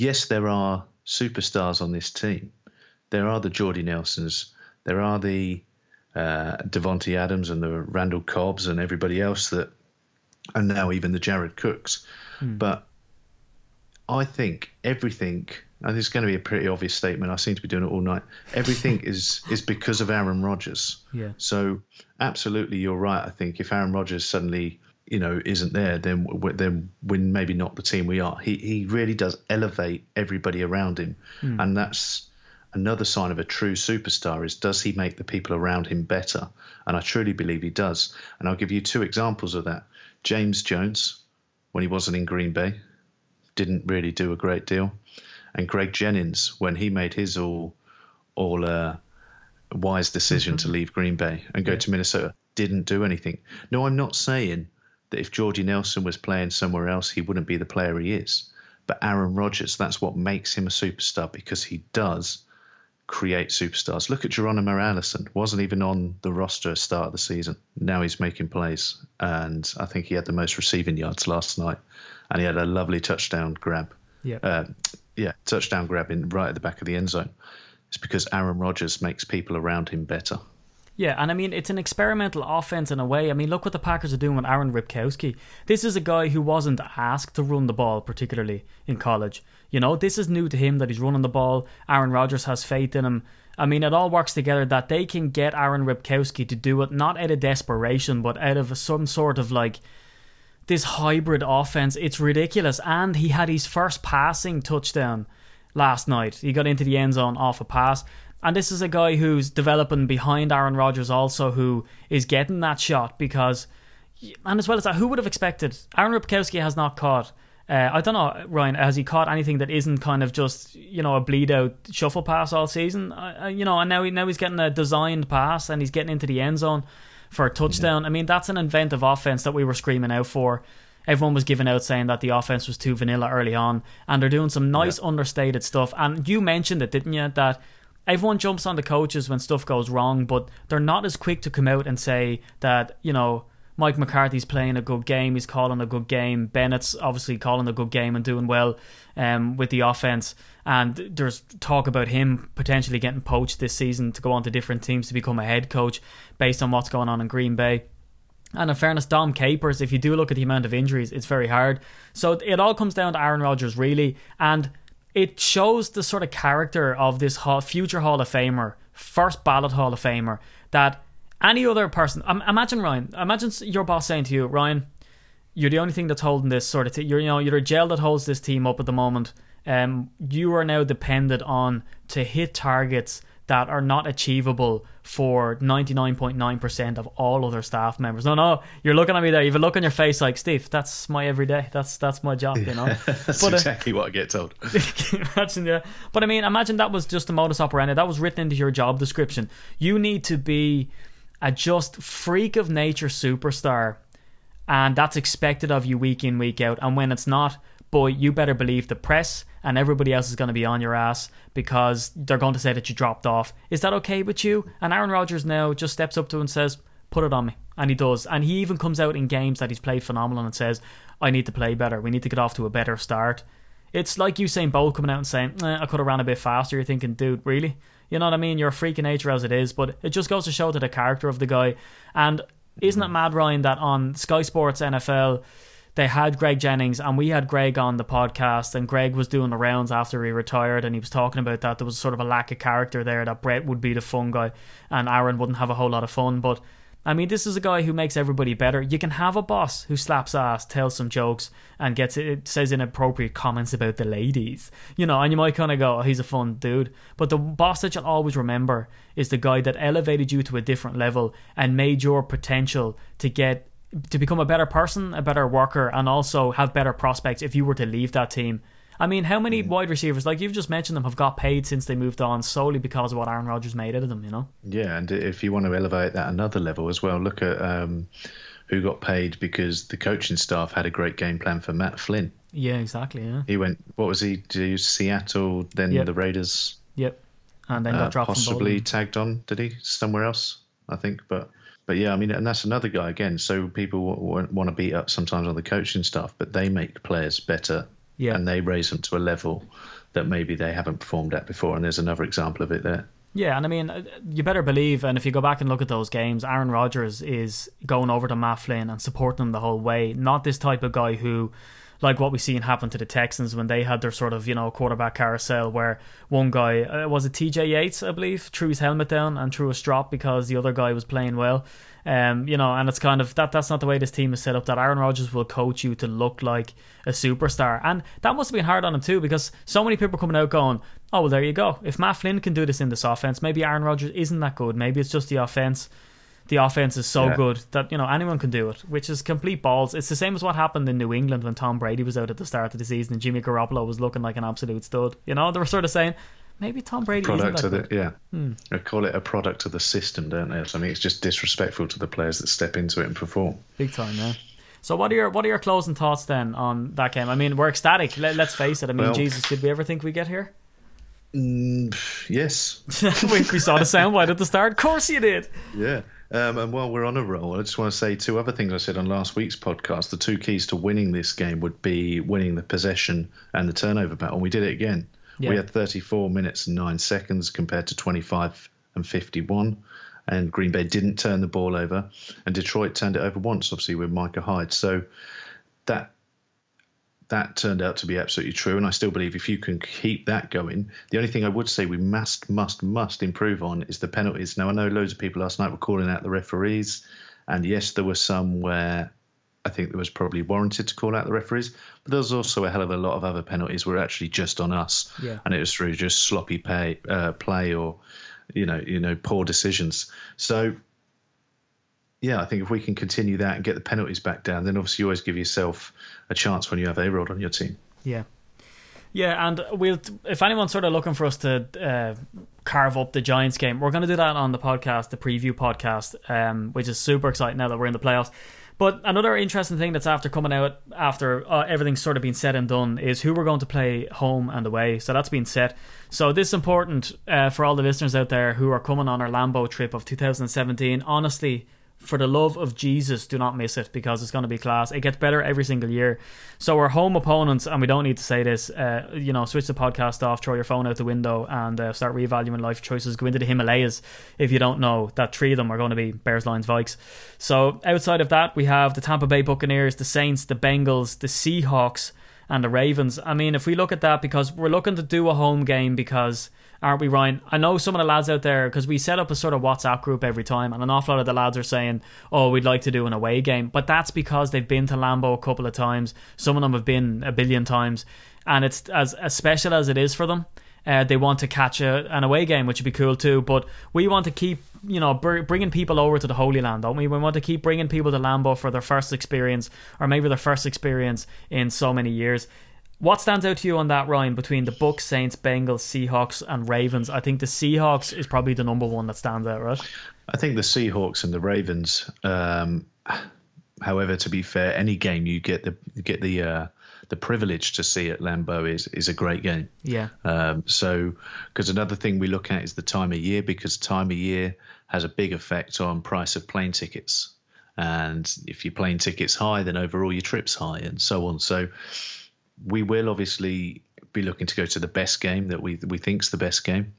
yes, there are superstars on this team. There are the Jordy Nelsons, there are the uh, Davante Adams and the Randall Cobbs and everybody else that and now even the Jared Cooks. Hmm. But I think everything, and this is going to be a pretty obvious statement. I seem to be doing it all night. Everything [laughs] is is because of Aaron Rodgers. Yeah. So absolutely, you're right. I think if Aaron Rodgers suddenly, you know, isn't there, then then we're maybe not the team we are. He he really does elevate everybody around him, and that's another sign of a true superstar is does he make the people around him better? And I truly believe he does. And I'll give you two examples of that. James Jones, when he wasn't in Green Bay, didn't really do a great deal. And Greg Jennings, when he made his all all uh, wise decision to leave Green Bay and go to Minnesota, didn't do anything. No, I'm not saying that if Jordy Nelson was playing somewhere else, he wouldn't be the player he is. But Aaron Rodgers, that's what makes him a superstar because he does create superstars. Look at Geronimo Allison. Wasn't even on the roster at the start of the season. Now he's making plays. And I think he had the most receiving yards last night. And he had a lovely touchdown grab. Yeah. Uh, yeah, touchdown grab in right at the back of the end zone. It's because Aaron Rodgers makes people around him better. Yeah, and I mean it's an experimental offense in a way. I mean, look what the Packers are doing with Aaron Ripkowski. This is a guy who wasn't asked to run the ball particularly in college. You know, this is new to him that he's running the ball. Aaron Rodgers has faith in him. I mean, it all works together that they can get Aaron Ripkowski to do it not out of desperation, but out of some sort of like this hybrid offense. It's ridiculous. And he had his first passing touchdown last night. He got into the end zone off a pass. And this is a guy who's developing behind Aaron Rodgers also who is getting that shot because and as well as that, who would have expected Aaron Ripkowski has not caught uh, I don't know, Ryan. Has he caught anything that isn't kind of just you know a bleed out shuffle pass all season? Uh, you know, and now he, now he's getting a designed pass and he's getting into the end zone for a touchdown. I mean, that's an inventive offense that we were screaming out for. Everyone was giving out saying that the offense was too vanilla early on, and they're doing some nice understated stuff. And you mentioned it, didn't you? That everyone jumps on the coaches when stuff goes wrong, but they're not as quick to come out and say that you know Mike McCarthy's playing a good game. He's calling a good game. Bennett's obviously calling a good game and doing well um, with the offense. And there's talk about him potentially getting poached this season to go on to different teams to become a head coach based on what's going on in Green Bay. And in fairness, Dom Capers, if you do look at the amount of injuries, it's very hard. So it all comes down to Aaron Rodgers, really. And it shows the sort of character of this future Hall of Famer, first ballot Hall of Famer, that any other person, imagine Ryan, imagine your boss saying to you, Ryan, you're the only thing that's holding this sort of. You're, you know, you're a gel that holds this team up at the moment. Um, you are now dependent on to hit targets that are not achievable for 99.9% of all other staff members. No, no, you're looking at me there. You have a look on your face like, Steve, that's my everyday. That's that's my job, you know. [laughs] That's But, uh, exactly what I get told. [laughs] imagine, yeah. But I mean, imagine that was just a modus operandi. That was written into your job description. You need to be a just freak of nature superstar, and that's expected of you week in, week out. And when it's not, boy, you better believe the press and everybody else is going to be on your ass because they're going to say that you dropped off. Is that okay with you? And Aaron Rodgers now just steps up to him and says, Put it on me. And he does. And he even comes out in games that he's played phenomenal and says, I need to play better. We need to get off to a better start. It's like Usain Bolt coming out and saying, eh, I could have ran a bit faster. You're thinking, dude, really? You know what I mean? You're a freaking nature as it is, but it just goes to show to the character of the guy. And isn't it mad, Ryan, that on Sky Sports NFL, they had Greg Jennings and we had Greg on the podcast and Greg was doing the rounds after he retired and he was talking about that there was sort of a lack of character there that Brett would be the fun guy and Aaron wouldn't have a whole lot of fun but I mean, this is a guy who makes everybody better. You can have a boss who slaps ass, tells some jokes, and gets it says inappropriate comments about the ladies, you know, and you might kind of go, oh, "He's a fun dude." But the boss that you'll always remember is the guy that elevated you to a different level and made your potential to get to become a better person, a better worker, and also have better prospects if you were to leave that team. I mean, how many wide receivers, like you've just mentioned them, have got paid since they moved on solely because of what Aaron Rodgers made out of them, you know? Yeah, and if you want to elevate that another level as well, look at um, who got paid because the coaching staff had a great game plan for Matt Flynn. Yeah, exactly, yeah. He went, what was he, to Seattle, then Yep. the Raiders, Yep. And then uh, got dropped possibly tagged on, did he? Somewhere else, I think. But but yeah, I mean, and that's another guy again. So people w- w- want to beat up sometimes on the coaching staff, but they make players better Yeah. and they raise them to a level that maybe they haven't performed at before. And there's another example of it there. Yeah, and I mean, uh, you better believe, and if you go back and look at those games, Aaron Rodgers is going over to Matt Flynn and supporting him the whole way. Not this type of guy who, like what we seen happen to the Texans when they had their sort of, you know, quarterback carousel where one guy, uh, was it TJ Yates, I believe, threw his helmet down and threw a strop because the other guy was playing well. Um, you know, and it's kind of that. That's not the way this team is set up. That Aaron Rodgers will coach you to look like a superstar, and that must have been hard on him too, because so many people coming out going, "Oh, well, there you go. If Matt Flynn can do this in this offense, maybe Aaron Rodgers isn't that good. Maybe it's just the offense. The offense is so Yeah. good that you know anyone can do it, which is complete balls. It's the same as what happened in New England when Tom Brady was out at the start of the season and Jimmy Garoppolo was looking like an absolute stud. You know, they were sort of saying maybe Tom Brady Product isn't of the good. yeah, they call it a product of the system, don't they? I mean, it's just disrespectful to the players that step into it and perform. Big time, yeah. So what are your what are your closing thoughts then on that game? I mean, we're ecstatic. Let, let's face it. I mean, Well- Jesus, did we ever think we get here? Mm, yes, [laughs] we, we saw the soundbite at the start. Of course you did. Yeah. Um, and while we're on a roll, I just want to say two other things I said on last week's podcast. The two keys to winning this game would be winning the possession and the turnover battle. And we did it again. Yeah. We had 34 minutes and nine seconds compared to 25 and 51. And Green Bay didn't turn the ball over. And Detroit turned it over once, obviously, with Micah Hyde. So that that turned out to be absolutely true. And I still believe if you can keep that going, the only thing I would say we must, must, must improve on is the penalties. Now, I know loads of people last night were calling out the referees. And yes, there were some where I think there was probably warranted to call out the referees. But there was also a hell of a lot of other penalties were actually just on us. Yeah. And it was through just sloppy pay, uh, play or, you know, you know, poor decisions. So yeah, I think if we can continue that and get the penalties back down, then obviously you always give yourself a chance when you have A Rod on your team. Yeah. Yeah, and we'll if anyone's sort of looking for us to uh, carve up the Giants game, we're going to do that on the podcast, the preview podcast, um, which is super exciting now that we're in the playoffs. But another interesting thing that's after coming out after uh, everything's sort of been said and done is who we're going to play home and away. So that's been set. So this is important uh, for all the listeners out there who are coming on our Lambeau trip of 2017. Honestly, for the love of Jesus, do not miss it because it's going to be class. It gets better every single year. So our home opponents, and we don't need to say this, uh, you know, switch the podcast off, throw your phone out the window, and uh, start reevaluating life choices. Go into the Himalayas if you don't know that three of them are going to be Bears, Lions, Vikes. So outside of that, we have the Tampa Bay Buccaneers, the Saints, the Bengals, the Seahawks, and the Ravens. I mean, if we look at that, because we're looking to do a home game, because aren't we, Ryan? I know some of the lads out there because we set up a sort of WhatsApp group every time, and an awful lot of the lads are saying, "Oh, we'd like to do an away game," but that's because they've been to Lambeau a couple of times. Some of them have been a billion times, and it's as as special as it is for them. Uh, they want to catch a, an away game, which would be cool too. But we want to keep, you know, br- bringing people over to the Holy Land, don't we? We want to keep bringing people to Lambeau for their first experience, or maybe their first experience in so many years. What stands out to you on that, Ryan, between the Bucks, Saints, Bengals, Seahawks, and Ravens? I think the Seahawks is probably the number one that stands out, right? I think the Seahawks and the Ravens. Um, however, to be fair, any game you get the you get the uh, the privilege to see at Lambeau is is a great game. Yeah. Um, so, because another thing we look at is the time of year, because time of year has a big effect on price of plane tickets. And if your plane ticket's high, then overall your trip's high, and so on. So, we will obviously be looking to go to the best game that we we think's the best game,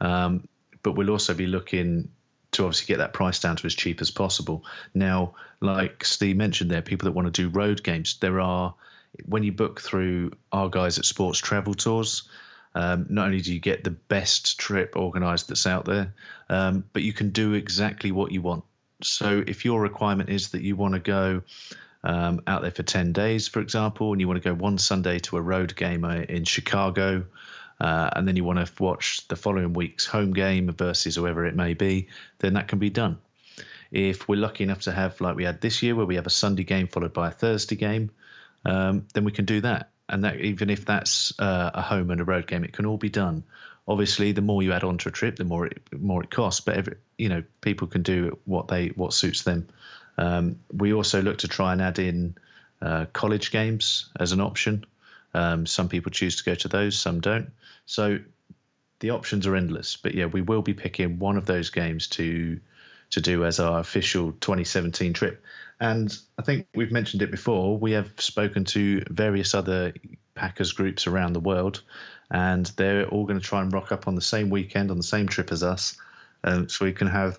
um, but we'll also be looking to obviously get that price down to as cheap as possible. Now, like Steve mentioned, there people that want to do road games. There are when you book through our guys at Sports Travel Tours. Um, not only do you get the best trip organised that's out there, um, but you can do exactly what you want. So if your requirement is that you want to go um, out there for 10 days, for example, and you want to go one Sunday to a road game uh, in Chicago, uh, and then you want to watch the following week's home game versus whoever it may be, then that can be done. If we're lucky enough to have, like we had this year, where we have a Sunday game followed by a Thursday game, um, then we can do that. And that even if that's uh, a home and a road game, it can all be done. Obviously, the more you add on to a trip, the more it more it costs. But every, you know, people can do what they what suits them. Um, we also look to try and add in uh, college games as an option. Um, some people choose to go to those, some don't. So the options are endless. But yeah, we will be picking one of those games to to do as our official 2017 trip. And I think we've mentioned it before. We have spoken to various other Packers groups around the world, and they're all going to try and rock up on the same weekend on the same trip as us, um, so we can have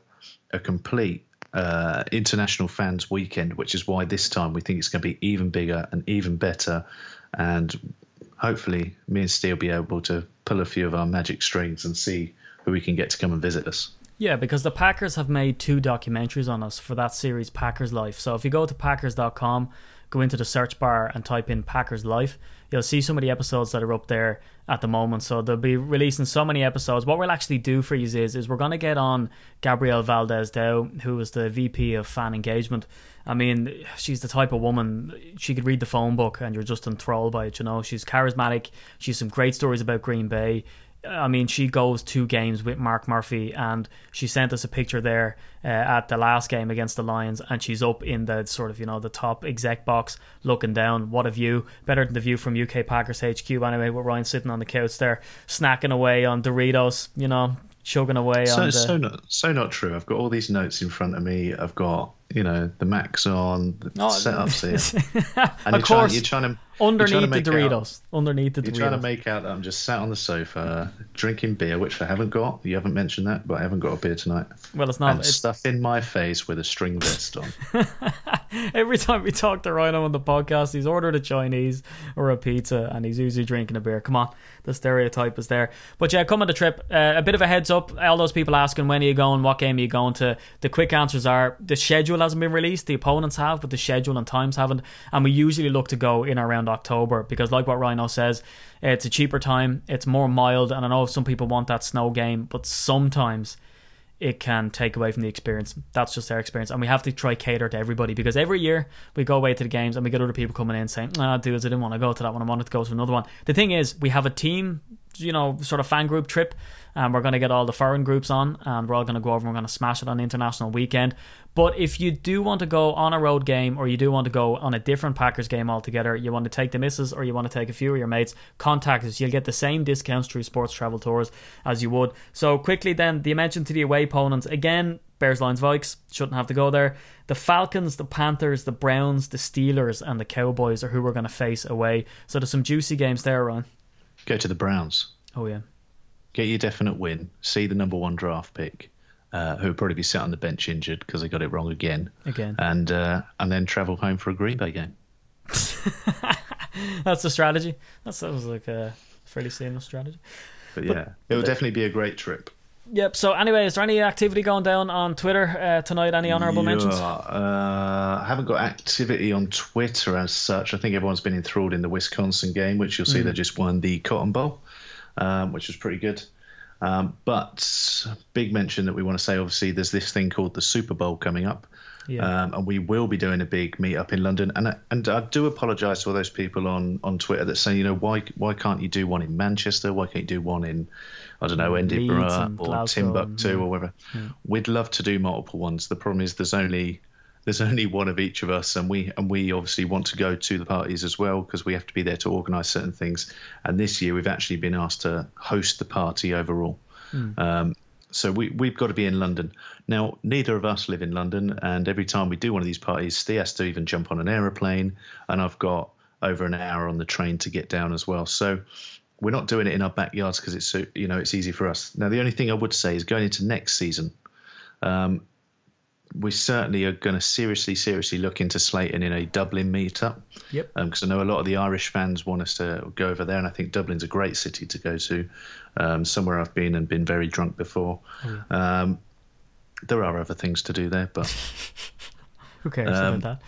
a complete uh, international fans weekend. Which is why this time we think it's going to be even bigger and even better, and hopefully me and Steve will be able to pull a few of our magic strings and see who we can get to come and visit us. Yeah, because the Packers have made two documentaries on us for that series, Packers Life. So if you go to packers.com, go into the search bar and type in Packers Life, you'll see some of the episodes that are up there at the moment. So they'll be releasing so many episodes. What we'll actually do for you is, is we're going to get on Gabrielle Valdez Dow, who is the VP of fan engagement. I mean, she's the type of woman, she could read the phone book and you're just enthralled by it, you know. She's charismatic. She's some great stories about Green Bay. I mean, she goes two games with Mark Murphy, and she sent us a picture there uh, at the last game against the Lions, and she's up in the sort of you know the top exec box, looking down. What a view! Better than the view from UK Packers HQ anyway, with Ryan sitting on the couch there, snacking away on Doritos, you know, chugging away so, on the. So not so not true. I've got all these notes in front of me. I've got you know the Macs on, the Oh, setups here, [laughs] of and you're trying, course, you're trying to underneath the make out- Doritos, underneath the Doritos. You're trying to make out that I'm just sat on the sofa drinking beer, which I haven't got. You haven't mentioned that, but I haven't got a beer tonight. well, it's not. and It's, stuff in my face with a string vest on. [laughs] [laughs] every time we talk to Rhino on the podcast, he's ordered a Chinese or a pizza, and he's usually drinking a beer. Come on, the stereotype is there. But yeah, come on the trip. Uh, a bit of a heads up. All those people asking when are you going, what game are you going to? The quick answers are the schedule hasn't been released. The opponents have, but the schedule and times haven't. And we usually look to go in around October because, like what Rhino says, it's a cheaper time. It's more mild, and I know some people want that snow game, but sometimes it can take away from the experience. That's just our experience. And we have to try cater to everybody because every year we go away to the games and we get other people coming in saying, ah, dudes, I didn't want to go to that one. I wanted to go to another one. The thing is, we have a team, you know, sort of fan group trip and we're going to get all the foreign groups on and we're all going to go over and we're going to smash it on the international weekend. But if you do want to go on a road game or you do want to go on a different Packers game altogether, you want to take the misses or you want to take a few of your mates, contact us. You'll get the same discounts through sports travel tours as you would. So quickly then, the mention to the away opponents again. Bears, Lions, Vikes shouldn't have to go there. The Falcons, the Panthers, the Browns, the Steelers, and the Cowboys are who we're going to face away. So there's some juicy games there, Ron. Go to the Browns. Oh yeah, Get your definite win. See the number one draft pick, uh, who will probably be sat on the bench injured because they got it wrong again, again. and uh, and then travel home for a Green Bay game. [laughs] That's the strategy. That sounds like a fairly seamless strategy. But yeah, it will definitely be a great trip. Yep. So anyway, is there any activity going down on Twitter uh, tonight? Any honourable mentions? Yeah, uh, I haven't got activity on Twitter as such. I think everyone's been enthralled in the Wisconsin game, which you'll see they just won the Cotton Bowl, um, which was pretty good. Um, but big mention that we want to say, obviously, there's this thing called the Super Bowl coming up. Yeah. Um, and we will be doing a big meet up in London. And I, and I do apologise to all those people on, on Twitter that say, you know, why why can't you do one in Manchester? Why can't you do one in, I don't know, Edinburgh or Glasgow Timbuktu and- or whatever? We'd love to do multiple ones. The problem is there's only there's only one of each of us, and we and we obviously want to go to the parties as well because we have to be there to organise certain things. And this year we've actually been asked to host the party overall. Um, so we, we've got to be in London. Now, neither of us live in London, and every time we do one of these parties, Steve has to even jump on an aeroplane, and I've got over an hour on the train to get down as well. So we're not doing it in our backyards because it's so, you know it's easy for us. Now, the only thing I would say is going into next season, um, we certainly are going to seriously, seriously look into slating in a Dublin meetup Yep. because I know a lot of the Irish fans want us to go over there, and I think Dublin's a great city to go to, um, somewhere I've been and been very drunk before. Um, there are other things to do there, but [laughs] Who cares Um, about that?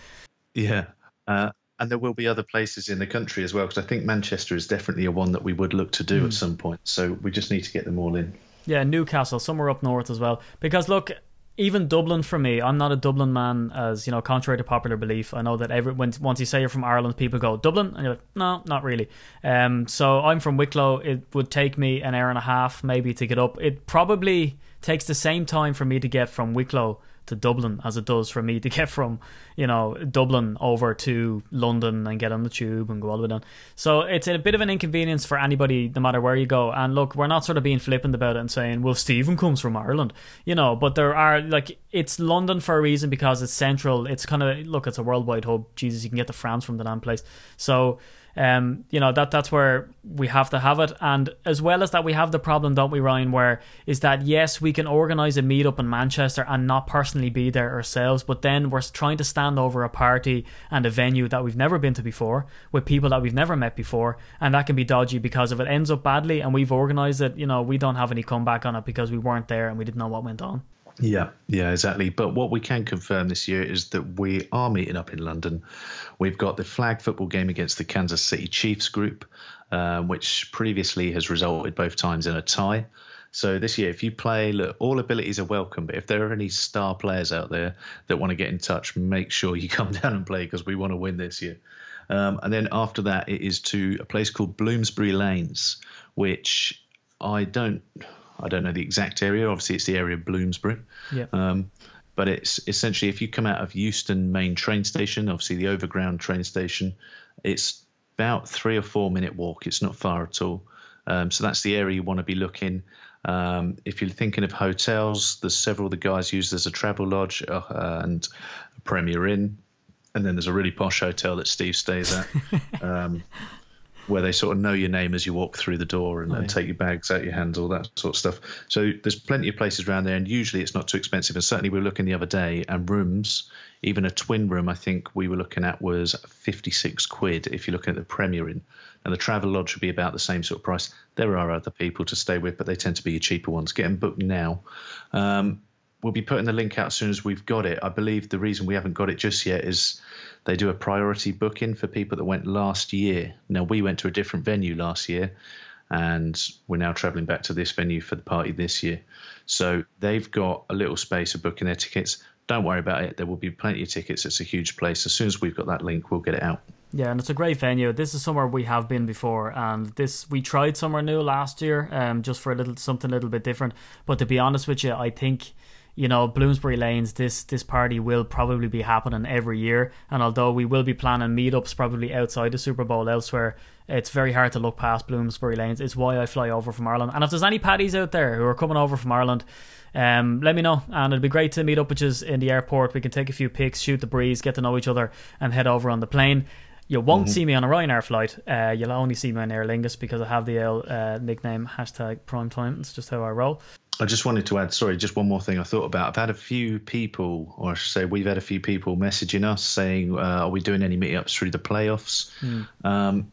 yeah. Uh, and there will be other places in the country as well, because I think Manchester is definitely a one that we would look to do at some point. So we just need to get them all in. Yeah, Newcastle, somewhere up north as well. Because look, even Dublin for me, I'm not a Dublin man, as you know, contrary to popular belief. I know that every when, once you say you're from Ireland, people go Dublin, and you're like, no, not really. Um, so I'm from Wicklow. It would take me an hour and a half maybe to get up. It probably takes the same time for me to get from Wicklow to Dublin as it does for me to get from, you know, Dublin over to London and get on the tube and go all the way down. So it's a bit of an inconvenience for anybody, no matter where you go. And look, we're not sort of being flippant about it and saying, well, Stephen comes from Ireland, you know, but there are, like, it's London for a reason because it's central. It's kind of, look, it's a worldwide hub. Jesus, you can get to France from the damn place. So, um, you know that that's where we have to have it, and as well as that, we have the problem, don't we, Ryan? Where is that? Yes, we can organise a meetup in Manchester and not personally be there ourselves, but then we're trying to stand over a party and a venue that we've never been to before with people that we've never met before, and that can be dodgy because if it ends up badly and we've organised it, you know, we don't have any comeback on it because we weren't there and we didn't know what went on. Yeah, yeah, exactly. But what we can confirm this year is that we are meeting up in London. We've got the flag football game against the Kansas City Chiefs group, um, which previously has resulted both times in a tie. So this year, if you play, look, all abilities are welcome. But if there are any star players out there that want to get in touch, make sure you [laughs] come down and play because we want to win this year. Um, and then after that, it is to a place called Bloomsbury Lanes, which I don't, I don't know the exact area. Obviously, it's the area of Bloomsbury. Yeah. Um, but it's essentially if you come out of Euston main train station, obviously the overground train station, it's about three or four minute walk. It's not far at all. Um, so that's the area you want to be looking. Um, if you're thinking of hotels, there's several the guys use. There's a travel lodge uh, and a Premier Inn, and then there's a really posh hotel that Steve stays at. [laughs] um, where they sort of know your name as you walk through the door and, Oh, yeah. and take your bags out your hands, all that sort of stuff. So there's plenty of places around there, and usually it's not too expensive. And certainly we were looking the other day, and rooms, even a twin room, I think we were looking at was 56 quid if you're looking at the Premier Inn. And the travel lodge would be about the same sort of price. There are other people to stay with, but they tend to be your cheaper ones. Get them booked now. Um, we'll be putting the link out as soon as we've got it. I believe the reason we haven't got it just yet is they do a priority booking for people that went last year. Now we went to a different venue last year, and we're now travelling back to this venue for the party this year. So they've got a little space of booking their tickets. Don't worry about it. There will be plenty of tickets. It's a huge place. As soon as we've got that link, we'll get it out. Yeah, and it's a great venue. This is somewhere we have been before, and this we tried somewhere new last year, um, just for a little something a little bit different. But to be honest with you, I think you know Bloomsbury Lanes. This this party will probably be happening every year, and although we will be planning meetups probably outside the Super Bowl elsewhere, it's very hard to look past Bloomsbury Lanes. It's why I fly over from Ireland. And if there's any paddies out there who are coming over from Ireland. Um, let me know, and it'd be great to meet up with you in the airport. We can take a few pics, shoot the breeze, get to know each other, and head over on the plane. You won't see me on a Ryanair flight. Uh, you'll only see me on Aer Lingus because I have the uh, nickname hashtag prime time. It's just how I roll. I just wanted to add, sorry, just one more thing I thought about. I've had a few people, or I should say, we've had a few people messaging us saying, uh, "Are we doing any meetups through the playoffs?" Um,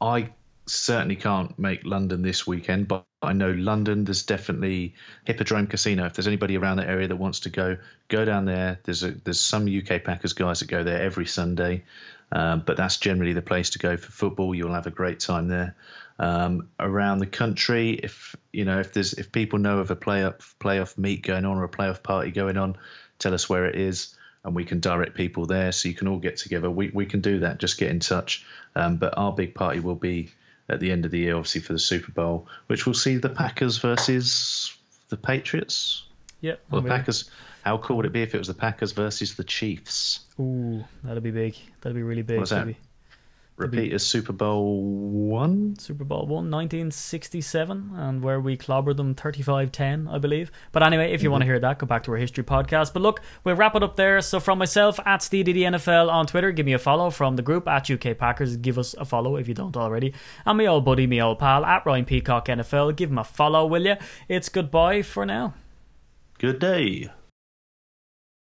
I certainly can't make London this weekend, but I know London. There's definitely Hippodrome Casino. If there's anybody around that area that wants to go, go down there. There's a there's some UK Packers guys that go there every Sunday, um, but that's generally the place to go for football. You'll have a great time there. Um, around the country, if you know if there's if people know of a playoff playoff meet going on or a playoff party going on, tell us where it is and we can direct people there so you can all get together. We, we can do that. Just get in touch. Um, but our big party will be at the end of the year, obviously, for the Super Bowl, which will see the Packers versus the Patriots. Yeah. Well, the Packers. How cool would it be if it was the Packers versus the Chiefs? Ooh, that'd be big. That'd be really big. What's that? Be Repeat as Super Bowl one. Super Bowl one, 1967, and where we clobbered them 35-10, I believe. But anyway, if you want to mm-hmm. hear that, go back to our history podcast. But look, we'll wrap it up there. So from myself at SteeDDNFL on Twitter, give me a follow. From the group at UK Packers, give us a follow if you don't already. And my old buddy, my old pal at Ryan Peacock NFL, give him a follow, will you? It's goodbye for now. Good day.